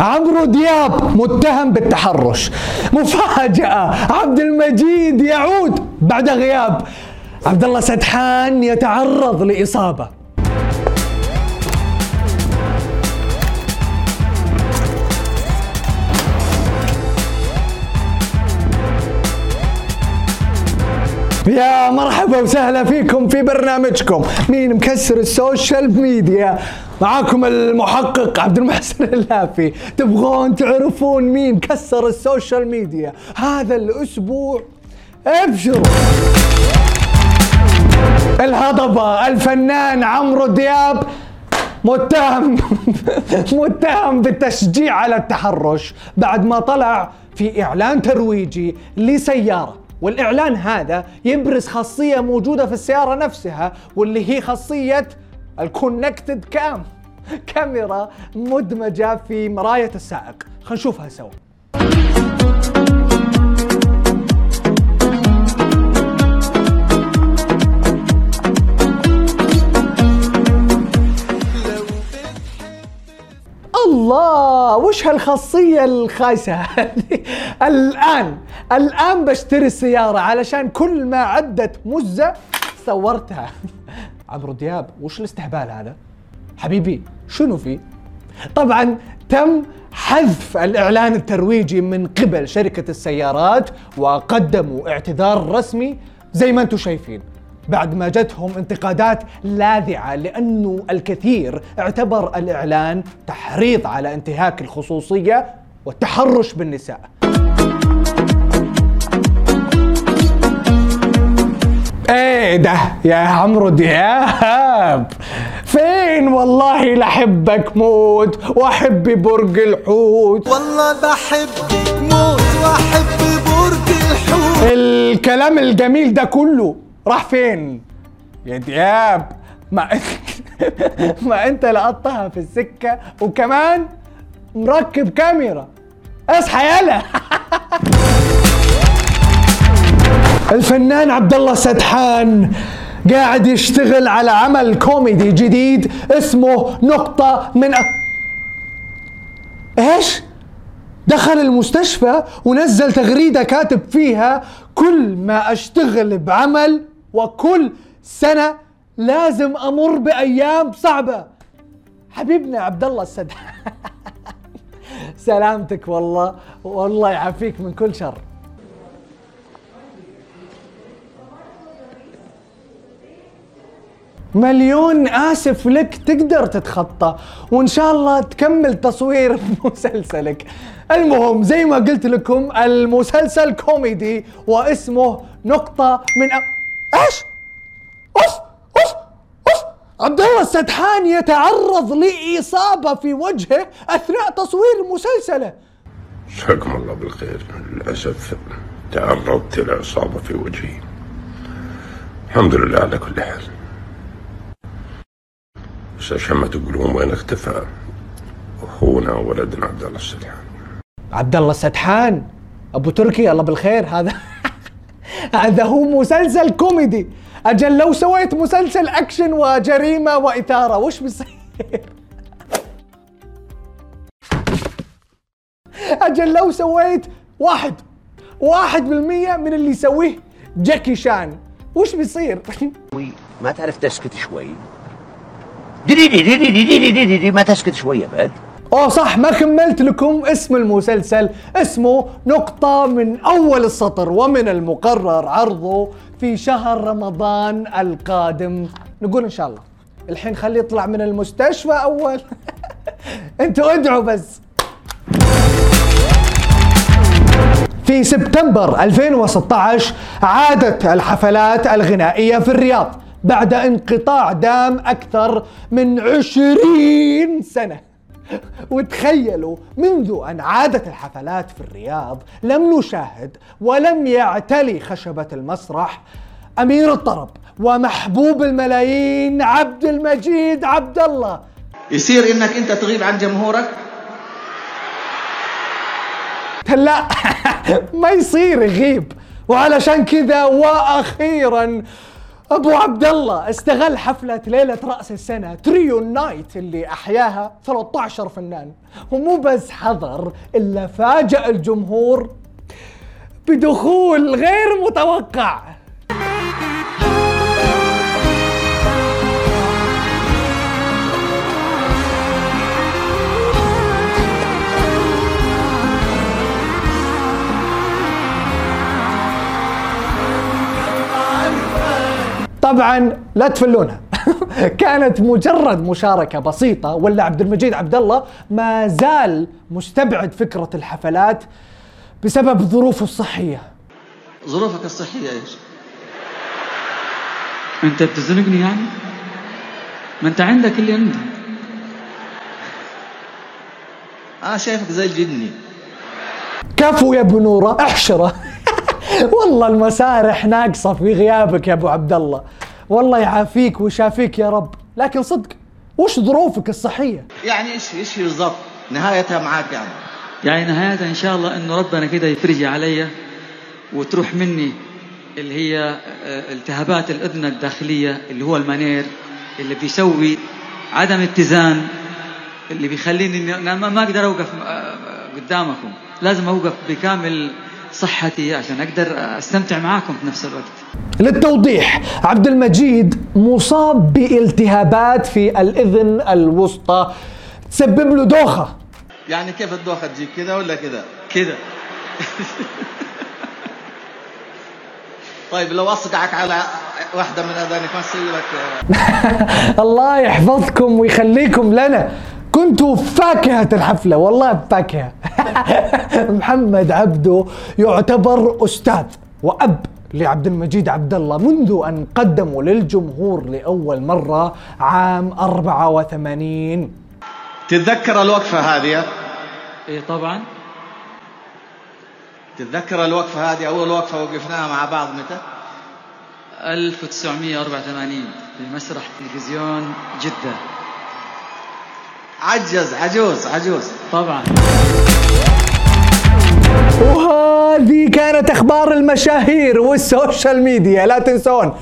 عمرو دياب متهم بالتحرش. مفاجأة عبد المجيد يعود بعد غياب. عبد الله سدحان يتعرض لإصابة. يا مرحبا وسهلا فيكم في برنامجكم. مين مكسر السوشيال ميديا؟ معاكم المحقق عبد المحسن اللافي تبغون تعرفون مين كسر ال social media هذا الأسبوع؟ ابشروا. الهضبة الفنان عمرو دياب متهم متهم بالتشجيع على التحرش بعد ما طلع في إعلان ترويجي لسيارة. والإعلان هذا يبرز خاصية موجودة في السيارة نفسها واللي هي خاصية الكونكتد كام كاميرا مدمجة في مراية السائق. خلينا نشوفها سوا. الله! وش هالخاصية الخايسة هذه؟ الآن الآن بشتري السيارة علشان كل ما عدت مزة صورتها. عمرو دياب وش الاستهبال هذا؟ حبيبي شنو فيه طبعا تم حذف الإعلان الترويجي من قبل شركة السيارات وقدموا اعتذار رسمي زي ما أنتم شايفين. بعد ما جتهم انتقادات لاذعة لأنه الكثير اعتبر الإعلان تحريض على انتهاك الخصوصية والتحرش بالنساء. إيه ده يا عمرو دياب؟ فين والله لحبك موت وأحب برج الحوت. والله بحبك موت وأحب برج الحوت. الكلام الجميل ده كله راح فين؟ يا دياب ما ما انت لقطتها في السكة وكمان مركب كاميرا. اصحى يلا. الفنان عبد الله سدحان قاعد يشتغل على عمل كوميدي جديد اسمه نقطة من أ... إيش؟ دخل المستشفى ونزل تغريدة كاتب فيها كل ما أشتغل بعمل وكل سنة لازم أمر بأيام صعبة. حبيبنا عبد الله السدحان سلامتك والله. والله يعافيك من كل شر. مليون آسف لك تقدر تتخطى وإن شاء الله تكمل تصوير مسلسلك. المهم زي ما قلت لكم المسلسل كوميدي واسمه نقطة من أ... إيش؟ اوف اوف اوف. عبد الله السدحان يتعرض لإصابة في وجهه أثناء تصوير مسلسله جزاكم الله بالخير. للأسف تعرضت لإصابة في وجهي. الحمد لله على كل حال. بس عشان ما تقولون وين اختفى أخونا ولدنا عبد الله السدحان عبد الله السدحان أبو تركي الله بالخير هذا هذا هو مسلسل كوميدي أجل لو سويت مسلسل اكشن وجريمه واثاره وش بيصير أجل لو سويت واحد واحد بالمية من اللي يسويه جاكي شان وش بيصير ما تعرف تسكت شوي دي دي دي دي دي دي دي, دي, دي ما تسكت شوية بعد أوه صح ما كملت لكم اسم المسلسل. اسمه نقطة من أول السطر ومن المقرر عرضه في شهر رمضان القادم. نقول إن شاء الله. الحين خليه يطلع من المستشفى أول. أنتوا ادعوا بس. في سبتمبر 2016 عادت الحفلات الغنائية في الرياض بعد انقطاع دام أكثر من عشرين سنة. وتخيلوا منذ أن عادت الحفلات في الرياض لم نشاهد ولم يعتلي خشبة المسرح أمير الطرب ومحبوب الملايين عبد المجيد عبد الله يصير إنك أنت تغيب عن جمهورك؟ لا ما يصير يغيب. وعلشان كذا وأخيرا أبو عبد الله استغل حفلة ليلة رأس السنة تريو نايت اللي أحياها 13 فنان. ومو بس حضر إلا فاجأ الجمهور بدخول غير متوقع. طبعا لا تفلونها. كانت مجرد مشاركة بسيطة ولا عبد المجيد عبد الله ما زال مستبعد فكرة الحفلات بسبب ظروفه الصحية. ظروفك الصحية إيش؟ أنت بتزنقني يعني؟ ما أنت عندك اللي عندي أنا شايفك زي الجني. كفو يا ابو نورة أحشره. والله المسارح ناقصة في غيابك يا أبو عبد الله والله يعافيك ويشافيك يا رب. لكن صدق وش ظروفك الصحية؟ يعني إيش إيش بالضبط؟ نهايتها معاك يعني. يعني نهايتها إن شاء الله انه ربنا كده يفرجي علي وتروح مني اللي هي آه، التهابات الأذن الداخلية اللي هو المنير اللي بيسوي عدم اتزان اللي بيخليني ما أقدر أوقف آه، قدامكم. لازم أوقف بكامل صحتي عشان أقدر أستمتع معاكم في نفس الوقت. للتوضيح عبد المجيد مصاب بالتهابات في الإذن الوسطى. تسبب له دوخة. يعني كيف الدوخة تجيك كذا ولا كذا؟ كده. طيب لو اصقعك على واحدة من أذانك ما لك الله يحفظكم ويخليكم لنا. كنتوا فاكهة الحفلة والله فاكهة. محمد عبده يعتبر أستاذ وأب لعبد المجيد عبد الله منذ أن قدموا للجمهور لأول مرة عام 84 تتذكر الوقفة هذه؟ إيه طبعا. تتذكر الوقفة هذه؟ أول وقفة وقفناها مع بعض متى؟ 1984 في مسرح تلفزيون جدة. عجز عجوز عجوز. طبعا. وهذه كانت أخبار المشاهير وال social media. لا تنسون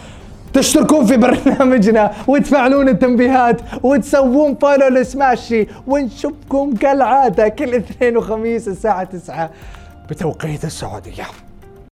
تشتركون في برنامجنا وتفعلون التنبيهات وتسوون follow ل Smashi ونشوفكم كالعادة كل اثنين وخميس الساعة 9 بتوقيت السعودية.